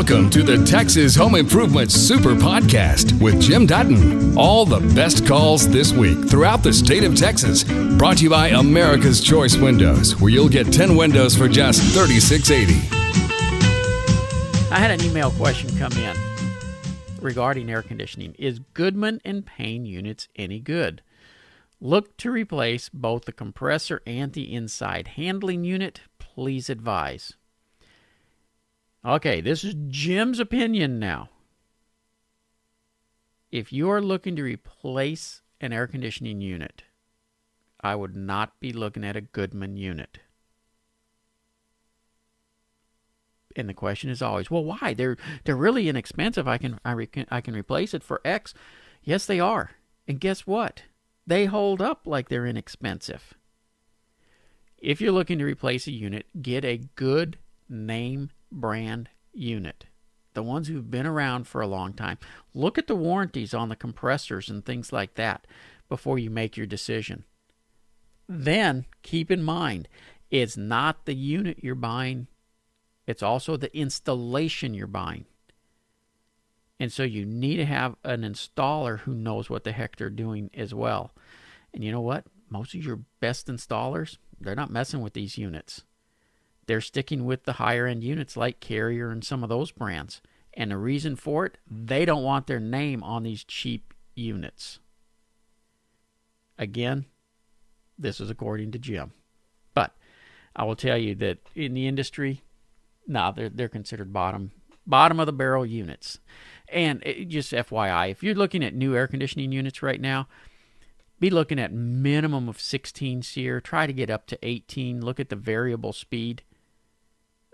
Welcome to the Texas Home Improvement Super Podcast with Jim Dutton. All the best calls this week throughout the state of Texas. Brought to you by America's Choice Windows, where you'll get 10 windows for just $36.80. I had an email question come in regarding air conditioning. Is Goodman and Payne units any good? Look to replace both the compressor and the inside handling unit. Please advise. Okay, this is Jim's opinion now. If you are looking to replace an air conditioning unit, I would not be looking at a Goodman unit. And the question is always, well, why? They're they're really inexpensive. I can I, re- I can replace it for X. Yes, they are. And guess what? They hold up like they're inexpensive. If you're looking to replace a unit, get a good name brand unit. The ones who've been around for a long time. Look at the warranties on the compressors and things like that before you make your decision. Then keep in mind, it's not the unit you're buying, it's also the installation you're buying. And so you need to have an installer who knows what the heck they're doing as well. And you know what? Most of your best installers, they're not messing with these units. They're sticking with the higher end units like Carrier and some of those brands. And the reason for it, they don't want their name on these cheap units. Again, this is according to Jim. But I will tell you that in the industry, nah, they're they're considered bottom bottom of the barrel units. And it, just FYI, if you're looking at new air conditioning units right now, be looking at minimum of 16 SEER. Try to get up to 18. Look at the variable speed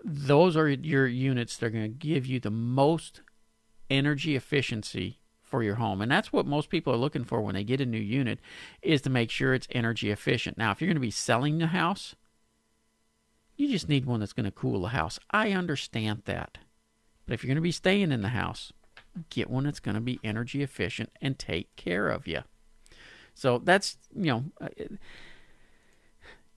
those are your units that are going to give you the most energy efficiency for your home. And that's what most people are looking for when they get a new unit is to make sure it's energy efficient. Now if you're going to be selling the house you just need one that's going to cool the house. I understand that. But if you're going to be staying in the house get one that's going to be energy efficient and take care of you so that's you know uh,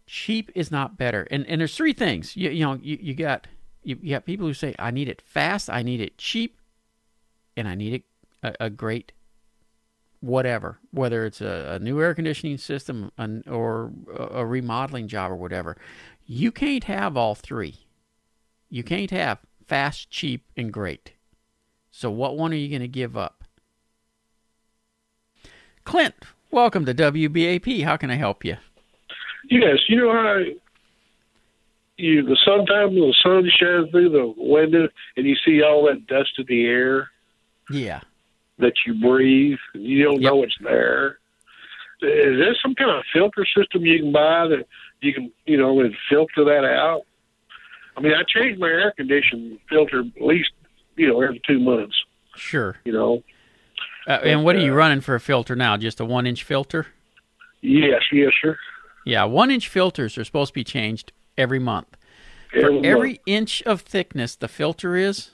cheap is not better. And and there's three things. You, you know, you, you got you, you got people who say I need it fast, I need it cheap, and I need it a, a great whatever, whether it's a, a new air conditioning system an, or a, a remodeling job or whatever. You can't have all three. You can't have fast, cheap, and great. So what one are you going to give up? Clint, welcome to WBAP. How can I help you? Yes, you know how you the sometimes the sun shines through the window and you see all that dust in the air. Yeah. That you breathe, you don't yep. know it's there. Is there some kind of filter system you can buy that you can, you know, and filter that out? I mean, I change my air conditioning filter at least, you know, every two months. Sure. You know. Uh, and what are you running for a filter now? Just a one inch filter? Yes, yes, sir. Yeah, one inch filters are supposed to be changed every month. Every For every inch of thickness the filter is,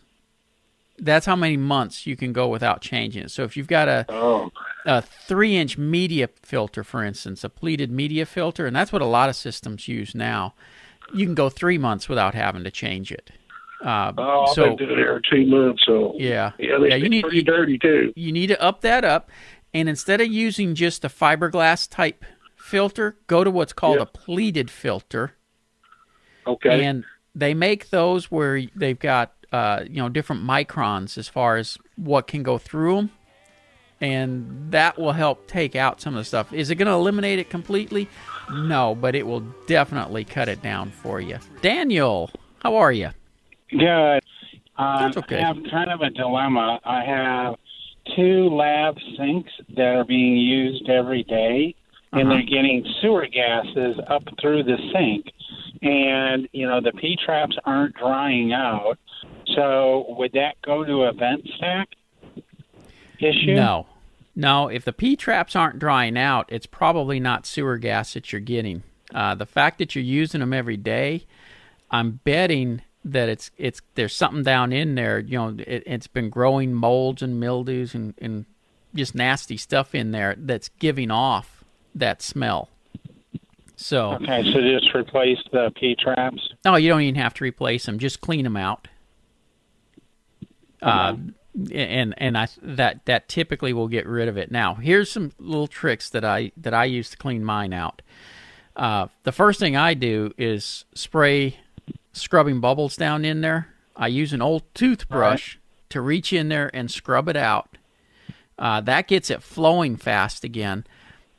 that's how many months you can go without changing it. So if you've got a oh. a three inch media filter, for instance, a pleated media filter, and that's what a lot of systems use now, you can go three months without having to change it. Uh, oh, so, I've been doing it every two months. So yeah, yeah, yeah you need pretty you, dirty too. You need to up that up, and instead of using just a fiberglass type filter, go to what's called a pleated filter. Okay. And they make those where they've got uh, you know different microns as far as what can go through them, and that will help take out some of the stuff. Is it going to eliminate it completely? No, but it will definitely cut it down for you. Daniel, how are you? Good. Uh, That's okay. I have kind of a dilemma. I have two lab sinks that are being used every day and they're uh-huh. getting sewer gases up through the sink. And, you know, the P traps aren't drying out. So would that go to a vent stack issue? No. No, if the P traps aren't drying out, it's probably not sewer gas that you're getting. Uh, the fact that you're using them every day, I'm betting that it's it's there's something down in there. You know, it, has been growing molds and mildews and, and just nasty stuff in there that's giving off that smell. So okay, so just replace the P traps. No, you don't even have to replace them. Just clean them out. Uh, and and I that that typically will get rid of it. Now, here's some little tricks that I that I use to clean mine out. Uh, the first thing I do is spray scrubbing bubbles down in there. I use an old toothbrush right. to reach in there and scrub it out. Uh, that gets it flowing fast again.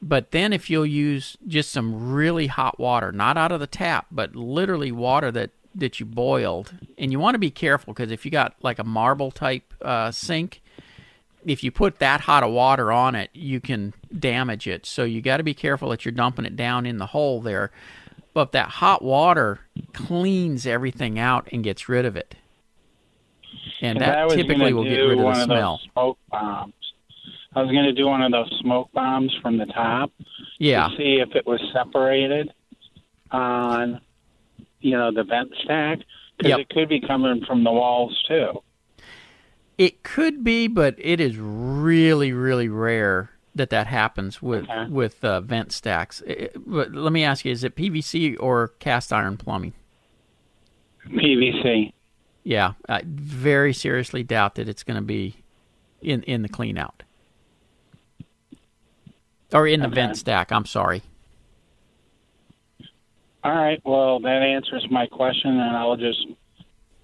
But then, if you'll use just some really hot water, not out of the tap, but literally water that that you boiled, and you want to be careful because if you got like a marble type uh, sink, if you put that hot of water on it, you can damage it. So you got to be careful that you're dumping it down in the hole there. But that hot water cleans everything out and gets rid of it, and that typically will get rid of the smell. smoke bombs. I was going to do one of those smoke bombs from the top. Yeah. To see if it was separated on you know, the vent stack? Because yep. it could be coming from the walls too. It could be, but it is really, really rare that that happens with okay. with uh, vent stacks. It, but let me ask you: Is it PVC or cast iron plumbing? PVC. Yeah, I very seriously doubt that it's going to be in in the clean out or in the okay. vent stack. I'm sorry. All right. Well, that answers my question, and I'll just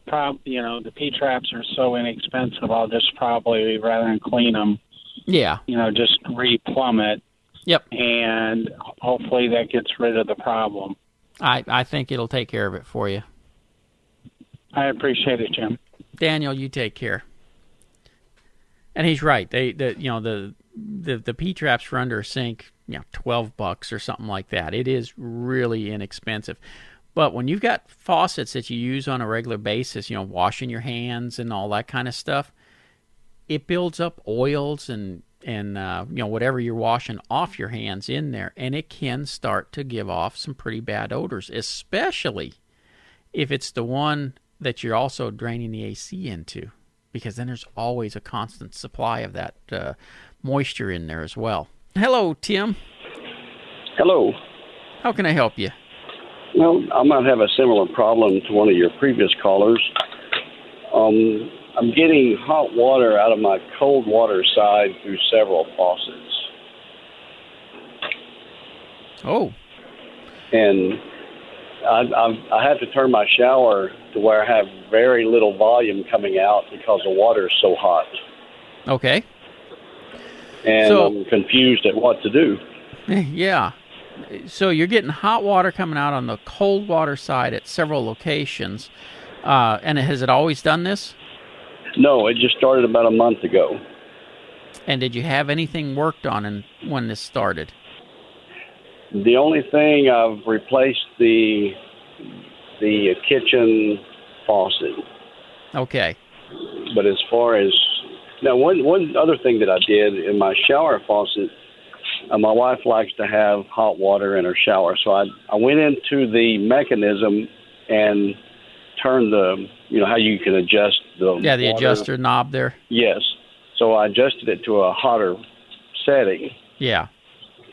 prob you know the P traps are so inexpensive. I'll just probably rather than clean them. Yeah. You know, just replumb it. Yep. And hopefully that gets rid of the problem. I I think it'll take care of it for you. I appreciate it, Jim. Daniel, you take care. And he's right. They the you know the the the P traps for under a sink you know, 12 bucks or something like that. It is really inexpensive. But when you've got faucets that you use on a regular basis, you know, washing your hands and all that kind of stuff, it builds up oils and and uh, you know whatever you're washing off your hands in there, and it can start to give off some pretty bad odors, especially if it's the one that you're also draining the AC into, because then there's always a constant supply of that uh, moisture in there as well. Hello, Tim. Hello. How can I help you? Well, I might have a similar problem to one of your previous callers. Um, I'm getting hot water out of my cold water side through several faucets. Oh. And I, I've, I have to turn my shower to where I have very little volume coming out because the water is so hot. Okay and so, I'm confused at what to do. Yeah. So you're getting hot water coming out on the cold water side at several locations. Uh, and has it always done this? No, it just started about a month ago. And did you have anything worked on in, when this started? The only thing I've replaced the the kitchen faucet. Okay. But as far as now, one one other thing that I did in my shower faucet, uh, my wife likes to have hot water in her shower, so I I went into the mechanism and turned the you know how you can adjust the yeah the water. adjuster knob there. Yes, so I adjusted it to a hotter setting. Yeah.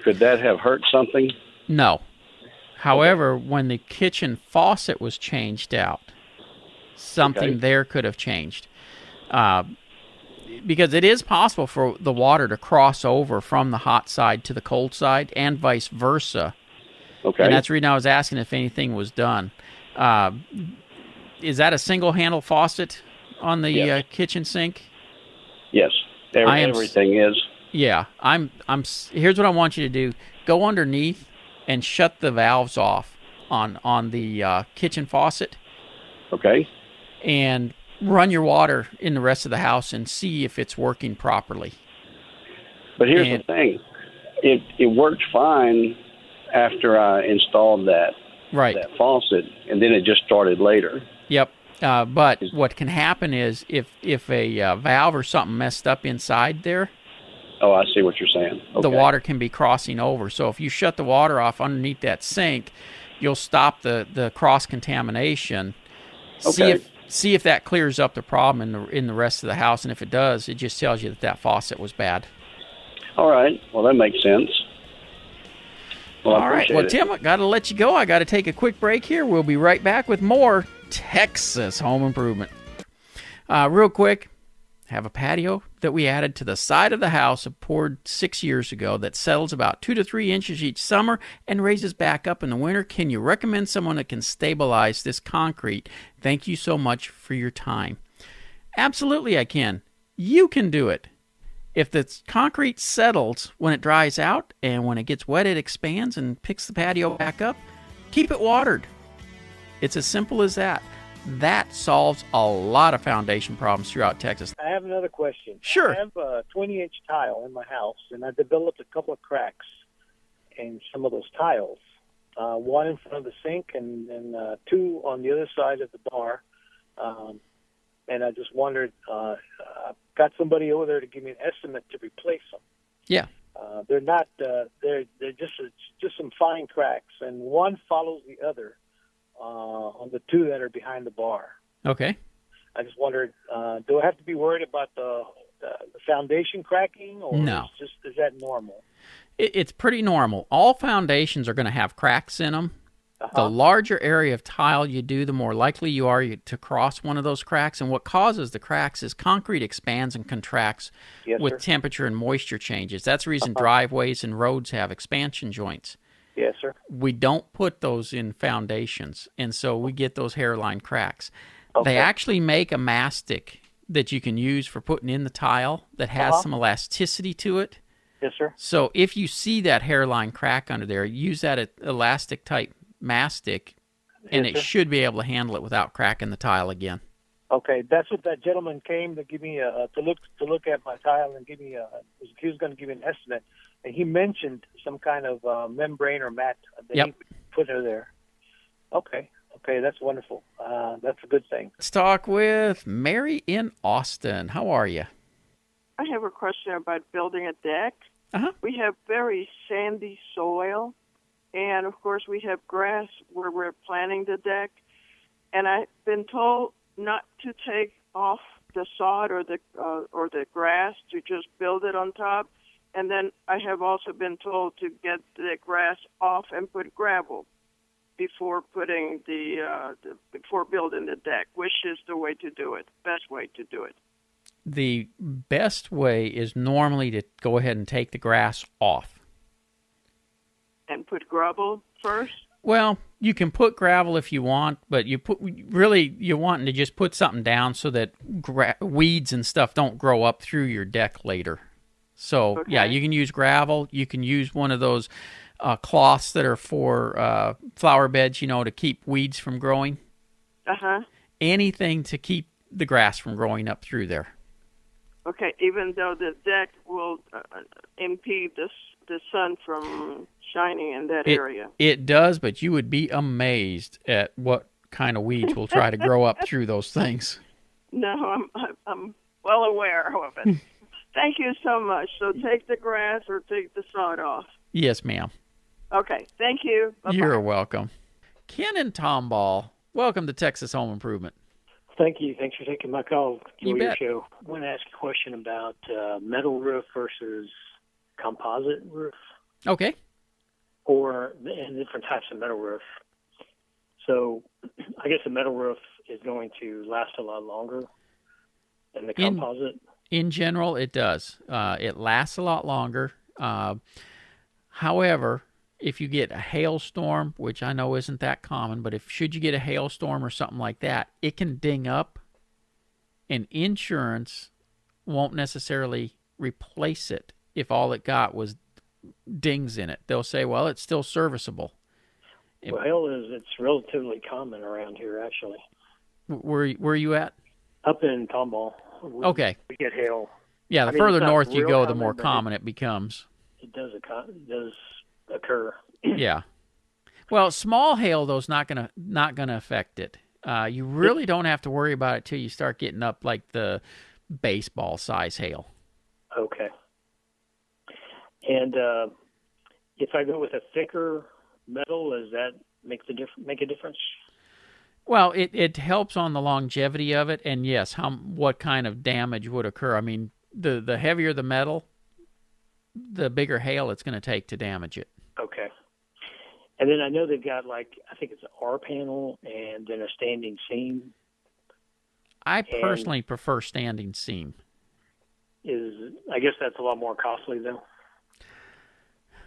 Could that have hurt something? No. However, okay. when the kitchen faucet was changed out, something okay. there could have changed. Uh, because it is possible for the water to cross over from the hot side to the cold side and vice versa. Okay. And that's the reason I was asking if anything was done. Uh, is that a single handle faucet on the yes. uh, kitchen sink? Yes. Every, everything is. Yeah. I'm I'm here's what I want you to do. Go underneath and shut the valves off on on the uh, kitchen faucet. Okay. And run your water in the rest of the house and see if it's working properly. But here's and, the thing: it it worked fine after I installed that right that faucet, and then it just started later. Yep. Uh, but what can happen is if if a uh, valve or something messed up inside there. Oh, I see what you're saying. Okay. The water can be crossing over. So if you shut the water off underneath that sink, you'll stop the, the cross contamination. Okay. See if see if that clears up the problem in the in the rest of the house, and if it does, it just tells you that that faucet was bad. All right. Well, that makes sense. Well, All right. Well, Tim, I got to let you go. I got to take a quick break here. We'll be right back with more Texas home improvement. Uh, real quick, have a patio that we added to the side of the house, poured six years ago, that settles about two to three inches each summer and raises back up in the winter. Can you recommend someone that can stabilize this concrete? Thank you so much for your time. Absolutely, I can. You can do it. If the concrete settles when it dries out and when it gets wet, it expands and picks the patio back up, keep it watered. It's as simple as that. That solves a lot of foundation problems throughout Texas. I have another question. Sure. I have a 20 inch tile in my house, and I developed a couple of cracks in some of those tiles. Uh, one in front of the sink, and, and uh, two on the other side of the bar. Um, and I just wondered, uh, I've got somebody over there to give me an estimate to replace them. Yeah. Uh, they're not. Uh, they're they're just a, just some fine cracks, and one follows the other uh, on the two that are behind the bar. Okay. I just wondered, uh, do I have to be worried about the, the, foundation cracking, or No. is just is that normal? It, it's pretty normal. All foundations are going to have cracks in them. Uh-huh. The larger area of tile you do, the more likely you are to cross one of those cracks. And what causes the cracks is concrete expands and contracts Yes, with sir. Uh-huh. temperature and moisture changes. That's the reason driveways and roads have expansion joints. Yes, sir. We don't put those in foundations, and so we get those hairline cracks. Okay. They actually make a mastic that you can use for putting in the tile that has Uh-huh. some elasticity to it. Yes, sir. So if you see that hairline crack under there, use that elastic type mastic, and Yes, it sir. should be able to handle it without cracking the tile again. Okay, that's what that gentleman came to give me a to look to look at my tile and give me a. He was going to give me an estimate, and he mentioned some kind of uh, membrane or mat that Yep. he put in there. Okay, okay, that's wonderful. Uh, that's a good thing. Let's talk with Mary in Austin. How are you? I have a question about building a deck. Uh-huh. We have very sandy soil, and of course, we have grass where we're planting the deck. And I've been told not to take off the sod or the uh, or the grass to just build it on top. And then I have also been told to get the grass off and put gravel before putting the, uh, the before building the deck. Which is the way to do it? Best way to do it. The best way is normally to go ahead and take the grass off. And put gravel first. Well, you can put gravel if you want, but you put really you're wanting to just put something down so that gra- weeds and stuff don't grow up through your deck later. So yeah, you can use gravel. You can use one of those uh, cloths that are for uh, flower beds, you know, to keep weeds from growing. Uh huh. Anything to keep the grass from growing up through there. Okay, even though the deck will uh, impede the the sun from shining in that It, area. it does, but you would be amazed at what kind of weeds will try to grow up through those things. No, I'm I'm- I'm well aware of it. Thank you so much. So take the grass or take the sod off. Yes, ma'am. Okay, thank you. Bye-bye. You're welcome. Ken and Tomball, welcome to Texas Home Improvement. Thank you. Thanks for taking my call. You Enjoy your bet. show. I want to ask a question about uh, metal roof versus composite roof, Okay. or the and different types of metal roof. So, I guess the metal roof is going to last a lot longer than the composite. In general, it does. Uh, it lasts a lot longer. Uh, however, if you get a hailstorm, which I know isn't that common, but if should you get a hailstorm or something like that, it can ding up, and insurance won't necessarily replace it if all it got was dings in it. They'll say, "Well, it's still serviceable." Well, hail is it's relatively common around here actually. W- Where are you at? Up in Tomball, we, Okay. we get hail. Yeah, the I mean, further north you go, the more but it- common it becomes. It does occur. It does occur. yeah. Well, small hail though is not gonna not gonna affect it. Uh, you really don't have to worry about it till you start getting up like the baseball size hail. Okay. And uh, if I go with a thicker metal, does that make the diff- make a difference? Well, it, it helps on the longevity of it, and yes, how what kind of damage would occur? I mean, the the heavier the metal, the bigger hail it's going to take to damage it. Okay. And then I know they've got like I think it's an R panel and then a standing seam. I personally prefer standing seam. is I guess that's a lot more costly though.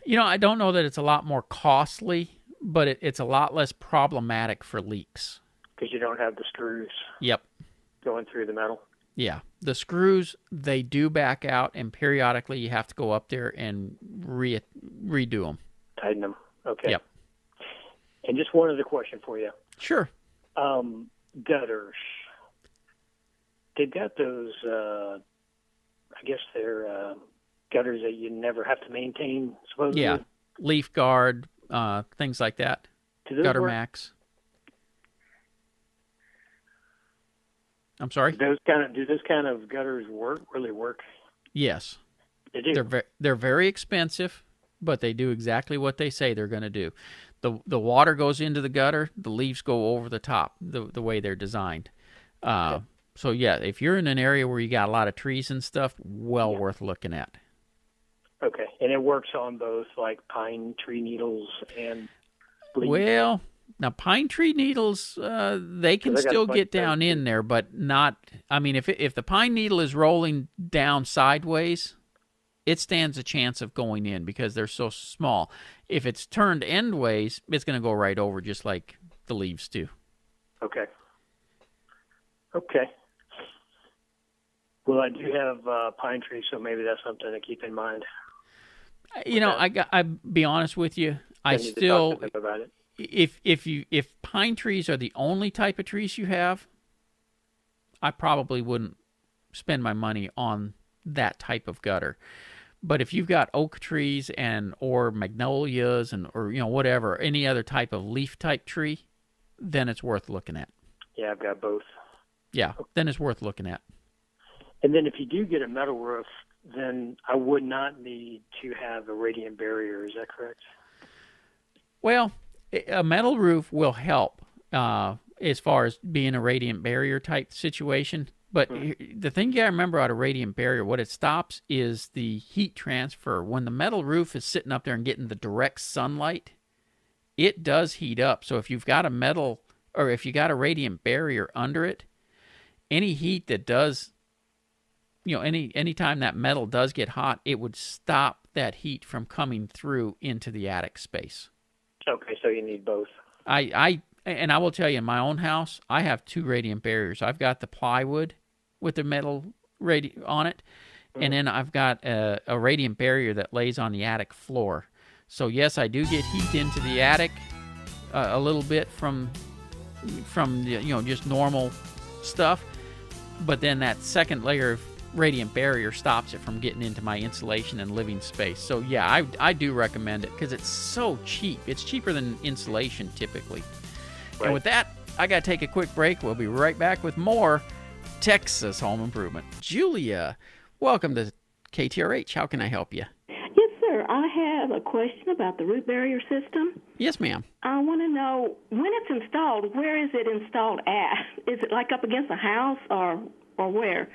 You know, I don't know that it's a lot more costly, but it, it's a lot less problematic for leaks. Because you don't have the screws. Yep. Going through the metal. Yeah, the screws they do back out, and periodically you have to go up there and re redo them. Tighten them. Okay. Yep. And just one other question for you. Sure. Um, gutters. They've got those. Uh, I guess they're uh, gutters that you never have to maintain. Supposedly. Yeah, leaf guard, uh, things like that. Gutter work? max. I'm sorry. Those kind of do those kind of gutters work? Really work? Yes. They do. They're ve- they're very expensive, but they do exactly what they say they're going to do. the The water goes into the gutter. The leaves go over the top. The the way they're designed. Uh, Okay. So yeah, if you're in an area where you got a lot of trees and stuff, well worth looking at. Okay, and it works on both like pine tree needles and. leaves. Well, now pine tree needles, uh, they can they still get down in there, but not. I mean, if if the pine needle is rolling down sideways, it stands a chance of going in because they're so small. If it's turned endways, it's going to go right over, just like the leaves do. Okay. Okay. Well, I do have uh, pine trees, so maybe that's something to keep in mind. You know, Okay. I got. I be honest with you, I talk still to them about it. if if you if pine trees are the only type of trees you have, I probably wouldn't spend my money on that type of gutter. But if you've got oak trees and or magnolias and or you know whatever any other type of leaf type tree, then it's worth looking at. Yeah, I've got both. Yeah, then it's worth looking at. And then if you do get a metal roof, then I would not need to have a radiant barrier. Is that correct? Well, a metal roof will help uh, as far as being a radiant barrier type situation. But he- the thing you got to remember about a radiant barrier, what it stops is the heat transfer. When the metal roof is sitting up there and getting the direct sunlight, it does heat up. So if you've got a metal or if you got a radiant barrier under it, any heat that does, you know, any anytime that metal does get hot, it would stop that heat from coming through into the attic space. Okay, so you need both. I, I and I will tell you in my own house, I have two radiant barriers. I've got the plywood with the metal radi- on it, and then I've got a, a radiant barrier that lays on the attic floor. So yes, I do get heat into the attic uh, a little bit from from the, you know just normal stuff, but then that second layer of radiant barrier stops it from getting into my insulation and living space. So yeah, I I do recommend it because it's so cheap. It's cheaper than insulation typically. And with that, I got to take a quick break. We'll be right back with more Texas home improvement. Julia, welcome to KTRH. How can I help you? Yes, sir. I have a question about the root barrier system. Yes, ma'am. I want to know when it's installed, where is it installed at? Is it like up against a house or or where?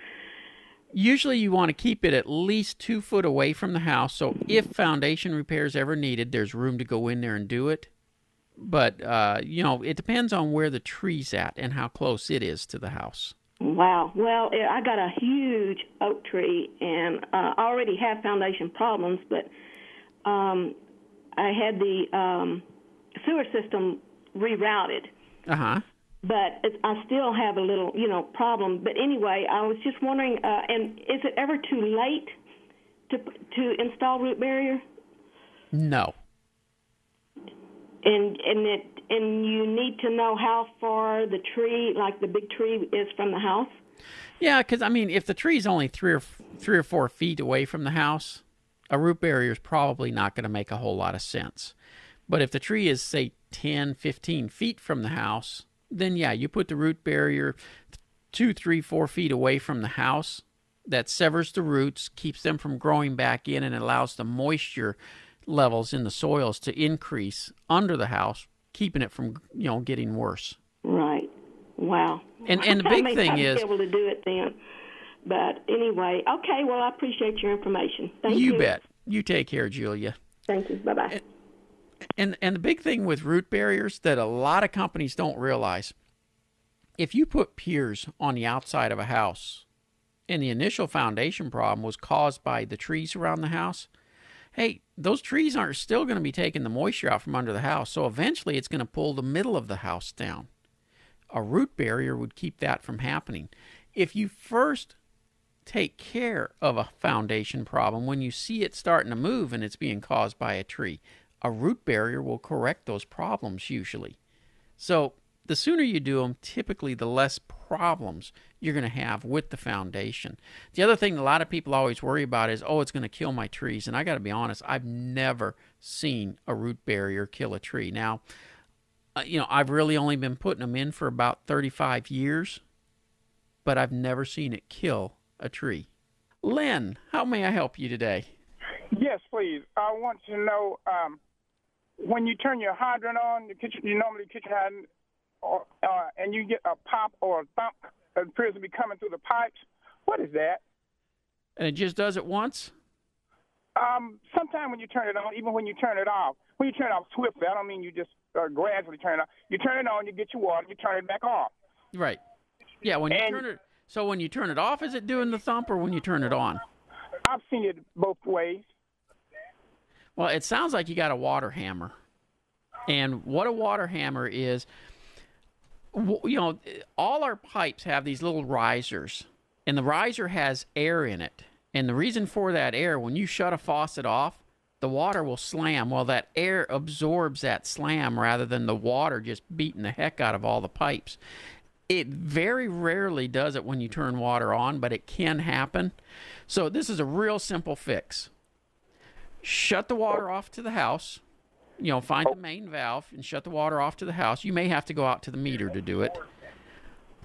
Usually, you want to keep it at least two foot away from the house. So, if foundation repairs ever needed, there's room to go in there and do it. But uh, you know, it depends on where the tree's at and how close it is to the house. Wow. Well, eh, I got a huge oak tree, and uh, I already have foundation problems, but um, I had the um, sewer system rerouted. Uh huh. But I still have a little, you know, problem. But anyway, I was just wondering, uh, and is it ever too late to to install root barrier? No. And and it and you need to know how far the tree, like the big tree, is from the house. Yeah, because I mean, if the tree is only three or three or four feet away from the house, a root barrier is probably not going to make a whole lot of sense. But if the tree is say 10, 15 feet from the house, then yeah, you put the root barrier two, three, four feet away from the house. That severs the roots, keeps them from growing back in, and allows the moisture levels in the soils to increase under the house, keeping it from you know getting worse. Right. Wow. And- and the I big may thing not is- be able to do it then. But anyway, okay. Well, I appreciate your information. Thank you. you bet. You take care, Julia. Thank you. Bye bye. And and the big thing with root barriers that a lot of companies don't realize if you put piers on the outside of a house and the initial foundation problem was caused by the trees around the house, hey, those trees aren't still going to be taking the moisture out from under the house. So eventually it's going to pull the middle of the house down. A root barrier would keep that from happening. If you first take care of a foundation problem when you see it starting to move and it's being caused by a tree, a root barrier will correct those problems usually. So the sooner you do them, typically the less problems you're going to have with the foundation. The other thing a lot of people always worry about is, oh, it's going to kill my trees. And I got to be honest, I've never seen a root barrier kill a tree. Now, uh, you know, I've really only been putting them in for about 35 years, but I've never seen it kill a tree. Lynn, how may I help you today? Yes, please. I want to know um, when you turn your hydrant on, the kitchen, you normally kitchen hydrant, or, uh, and you get a pop or a thump that appears to be coming through the pipes. What is that? And it just does it once? Um, sometimes when you turn it on, even when you turn it off, when you turn it off swiftly, I don't mean you just uh, gradually turn it on. You turn it on, you get your water, you turn it back off. Right. Yeah, when you And- turn it so when you turn it off is it doing the thump or when you turn it on? I've seen it both ways. Well, it sounds like you got a water hammer. And what a water hammer is, you know, all our pipes have these little risers, and the riser has air in it. And the reason for that air, when you shut a faucet off, the water will slam. Well, that air absorbs that slam rather than the water just beating the heck out of all the pipes. It very rarely does it when you turn water on, but it can happen. So, this is a real simple fix shut the water off to the house. You know, find the oh. main valve and shut the water off to the house. You may have to go out to the meter to do it.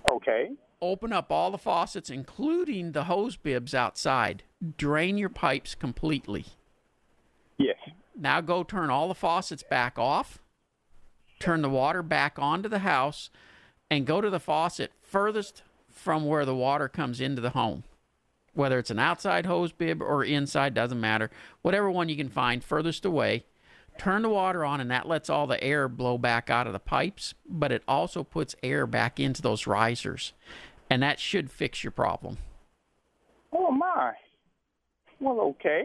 Okay. Open up all the faucets, including the hose bibs outside. Drain your pipes completely. Yes. Now go turn all the faucets back off. Turn the water back onto the house and go to the faucet furthest from where the water comes into the home. Whether it's an outside hose bib or inside, doesn't matter. Whatever one you can find furthest away. Turn the water on, and that lets all the air blow back out of the pipes, but it also puts air back into those risers. And that should fix your problem. Oh my. Well, okay.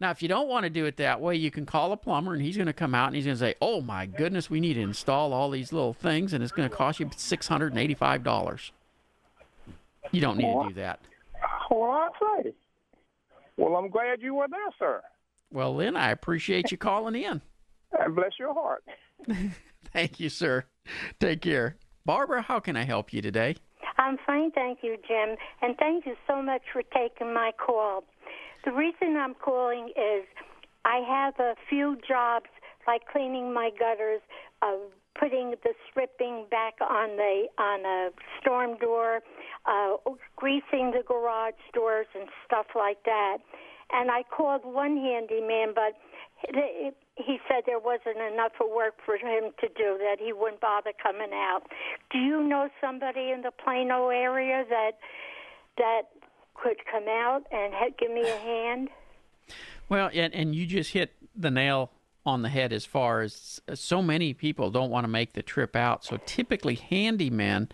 Now, if you don't want to do it that way, you can call a plumber and he's going to come out and he's going to say, Oh my goodness, we need to install all these little things and it's going to cost you $685. You don't need to do that. Well, I say. Well, I'm glad you were there, sir. Well, Lynn, I appreciate you calling in. And bless your heart. Thank you, sir. Take care. Barbara, how can I help you today? I'm fine, thank you, Jim, and thank you so much for taking my call. The reason I'm calling is I have a few jobs like cleaning my gutters, uh, putting the stripping back on the on a storm door, uh, greasing the garage doors and stuff like that. And I called one handyman, but he said there wasn't enough work for him to do that he wouldn't bother coming out. Do you know somebody in the Plano area that that could come out and give me a hand? Well, and you just hit the nail on the head as far as so many people don't want to make the trip out. So typically, handymen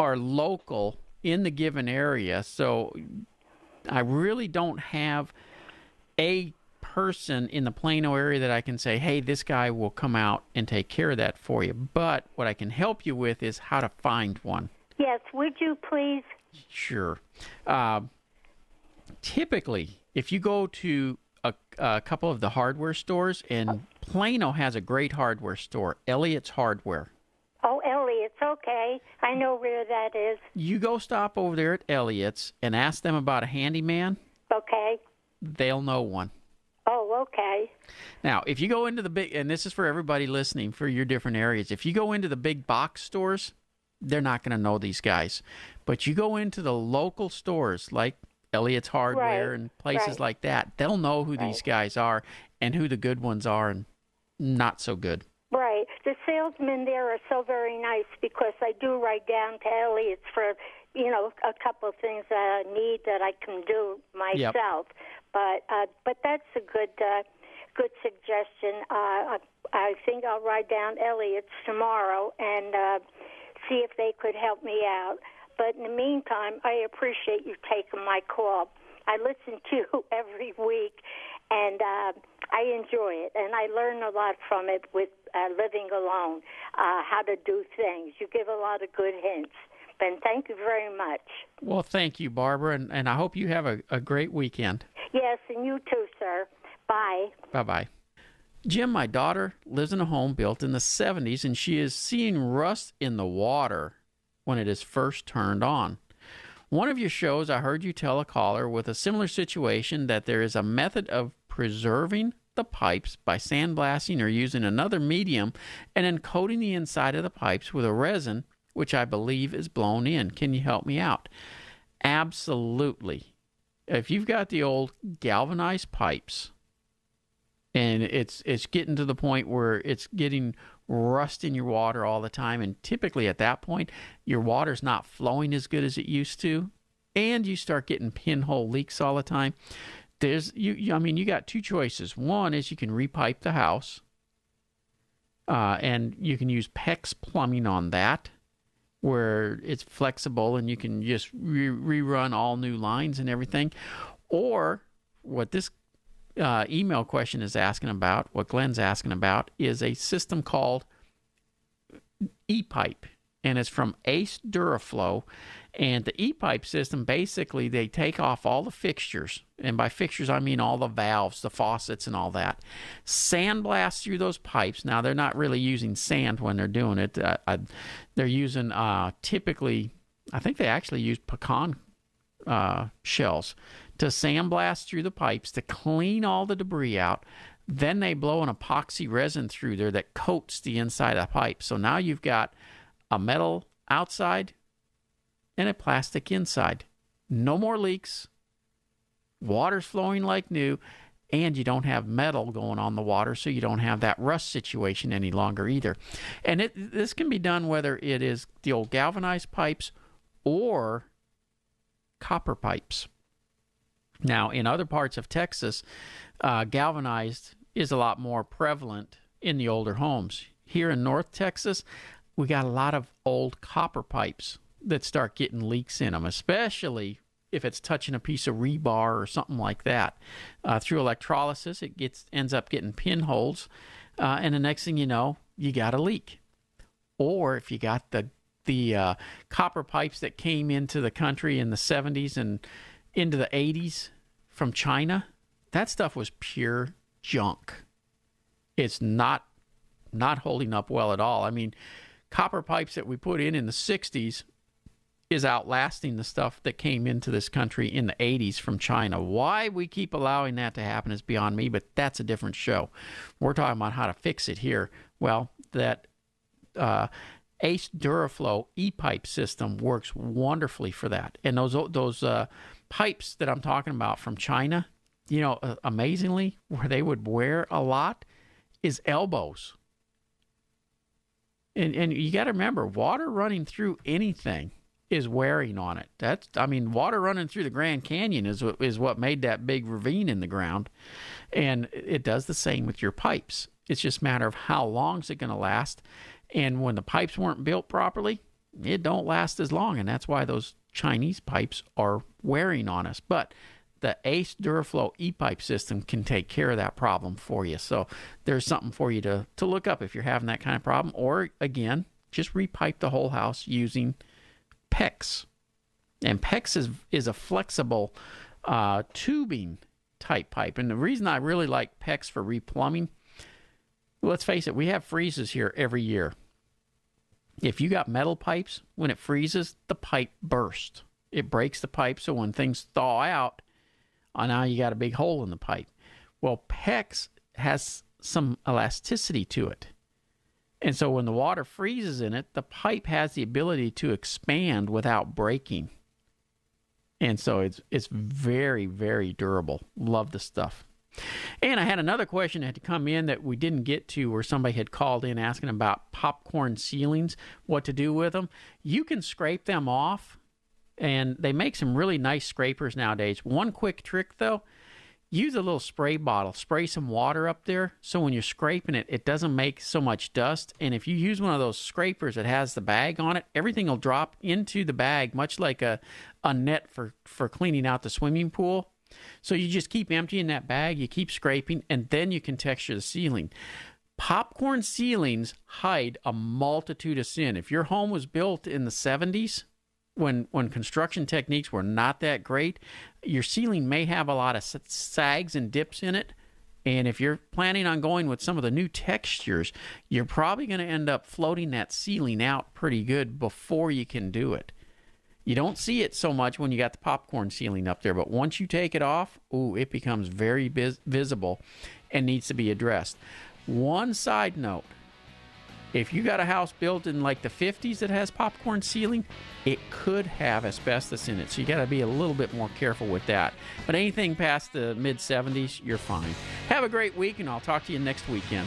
are local in the given area. So I really don't have a person in the Plano area that I can say, hey, this guy will come out and take care of that for you. But what I can help you with is how to find one. Yes, would you please? Sure. Uh, typically, if you go to a, a couple of the hardware stores, and Plano has a great hardware store, Elliott's Hardware. Oh, Elliott's, okay. I know where that is. You go stop over there at Elliott's and ask them about a handyman. Okay. They'll know one. Oh, okay. Now, if you go into the big, and this is for everybody listening for your different areas, if you go into the big box stores, they're not going to know these guys. But you go into the local stores like Elliott's Hardware Right, and places right. like that, they'll know who these guys are and who the good ones are and not so good. Right. The salesmen there are so very nice because I do write down to Elliott's for, you know, a couple of things that I need that I can do myself. Yep. But uh, but that's a good uh, good suggestion. Uh, I, I think I'll write down Elliott's tomorrow and uh, see if they could help me out. But in the meantime, I appreciate you taking my call. I listen to you every week, and uh, I enjoy it, and I learn a lot from it with uh, living alone, uh, how to do things. You give a lot of good hints. Ben, thank you very much. Well, thank you, Barbara, and, and I hope you have a, a great weekend. Yes, and you too, sir. Bye. Bye bye. Jim, my daughter, lives in a home built in the 70s, and she is seeing rust in the water when it is first turned on. One of your shows, I heard you tell a caller with a similar situation that there is a method of preserving the pipes by sandblasting or using another medium and then coating the inside of the pipes with a resin which I believe is blown in. Can you help me out? Absolutely. If you've got the old galvanized pipes and it's it's getting to the point where it's getting rust in your water all the time and typically at that point your water's not flowing as good as it used to and you start getting pinhole leaks all the time there's you, I mean you got two choices one is you can repipe the house uh, and you can use PEX plumbing on that where it's flexible and you can just re- rerun all new lines and everything. Or what this uh, email question is asking about, what Glenn's asking about, is a system called ePipe, and it's from Ace DuraFlo. And the ePipe system basically they take off all the fixtures, and by fixtures I mean all the valves, the faucets, and all that. Sandblast through those pipes. Now they're not really using sand when they're doing it. Uh, uh, they're using uh, typically, I think they actually use pecan uh, shells to sandblast through the pipes to clean all the debris out. Then they blow an epoxy resin through there that coats the inside of the pipe. So now you've got a metal outside and a plastic inside. No more leaks. Water's flowing like new, and you don't have metal going on the water, so you don't have that rust situation any longer either. And it, this can be done whether it is the old galvanized pipes or copper pipes. Now, in other parts of Texas, uh, galvanized is a lot more prevalent in the older homes. Here in North Texas, we got a lot of old copper pipes that start getting leaks in them, especially if it's touching a piece of rebar or something like that. Uh, through electrolysis, it gets ends up getting pinholes, uh, and the next thing you know, you got a leak. Or if you got the the uh, copper pipes that came into the country in the 70s and into the 80s from China, that stuff was pure junk. It's not not holding up well at all. I mean, copper pipes that we put in in the 60s is outlasting the stuff that came into this country in the 80s from China. Why we keep allowing that to happen is beyond me, but that's a different show. We're talking about how to fix it here. Well, that uh, Ace DuraFlo e-pipe system works wonderfully for that. And those those uh, pipes that I'm talking about from China, you know, uh, amazingly, where they would wear a lot is elbows. And and you got to remember, water running through anything is wearing on it. That's I mean, water running through the Grand Canyon is what is what made that big ravine in the ground, and it does the same with your pipes. It's just a matter of how long is it going to last, and when the pipes weren't built properly, it don't last as long, and that's why those Chinese pipes are wearing on us. But the Ace DuraFlo e-pipe system can take care of that problem for you. So there's something for you to to look up if you're having that kind of problem, or again, just repipe the whole house using PEX. And PEX is, is a flexible uh, tubing type pipe. And the reason I really like PEX for replumbing, let's face it, we have freezes here every year. If you got metal pipes, when it freezes, the pipe bursts. It breaks the pipe, so when things thaw out, uh, now you got a big hole in the pipe. Well, PEX has some elasticity to it. And so when the water freezes in it, the pipe has the ability to expand without breaking. And so it's it's very very durable. Love the stuff. And I had another question that had to come in that we didn't get to, where somebody had called in asking about popcorn ceilings, what to do with them. You can scrape them off, and they make some really nice scrapers nowadays. One quick trick though, use a little spray bottle, spray some water up there so when you're scraping it, it doesn't make so much dust. And if you use one of those scrapers that has the bag on it, everything will drop into the bag, much like a, a net for, for cleaning out the swimming pool. So you just keep emptying that bag, you keep scraping, and then you can texture the ceiling. Popcorn ceilings hide a multitude of sin. If your home was built in the 70s, when when construction techniques were not that great, your ceiling may have a lot of sags and dips in it. And if you're planning on going with some of the new textures, you're probably going to end up floating that ceiling out pretty good before you can do it. You don't see it so much when you got the popcorn ceiling up there, but once you take it off, ooh, it becomes very vis- visible and needs to be addressed. One side note if you got a house built in like the 50s that has popcorn ceiling, it could have asbestos in it. So you got to be a little bit more careful with that. But anything past the mid 70s, you're fine. Have a great week, and I'll talk to you next weekend.